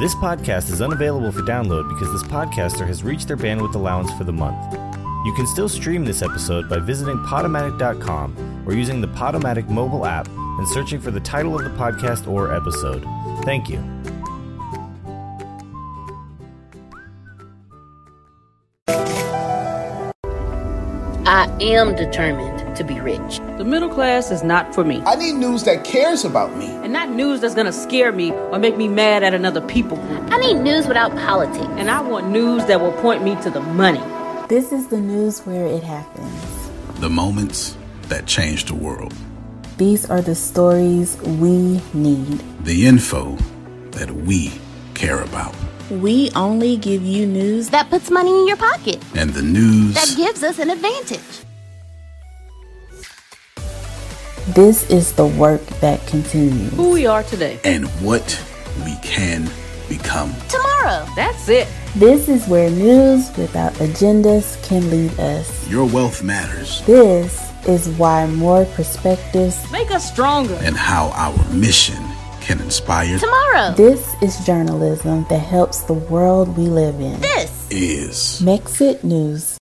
This podcast is unavailable for download because this podcaster has reached their bandwidth allowance for the month. You can still stream this episode by visiting Podomatic.com or using the Podomatic mobile app and searching for the title of the podcast or episode. Thank you. I am determined to be rich. The middle class is not for me. I need news that cares about me. And not news that's gonna scare me or make me mad at another people group. I need news without politics. And I want news that will point me to the money. This is the news where it happens. The moments that change the world. These are the stories we need. The info that we care about. We only give you news that puts money in your pocket. And the news that gives us an advantage. This is the work that continues. Who we are today. And what we can become. Tomorrow. That's it. This is where news without agendas can lead us. Your wealth matters. This is why more perspectives make us stronger. And how our mission can inspire tomorrow. This is journalism that helps the world we live in. This is Mexit News.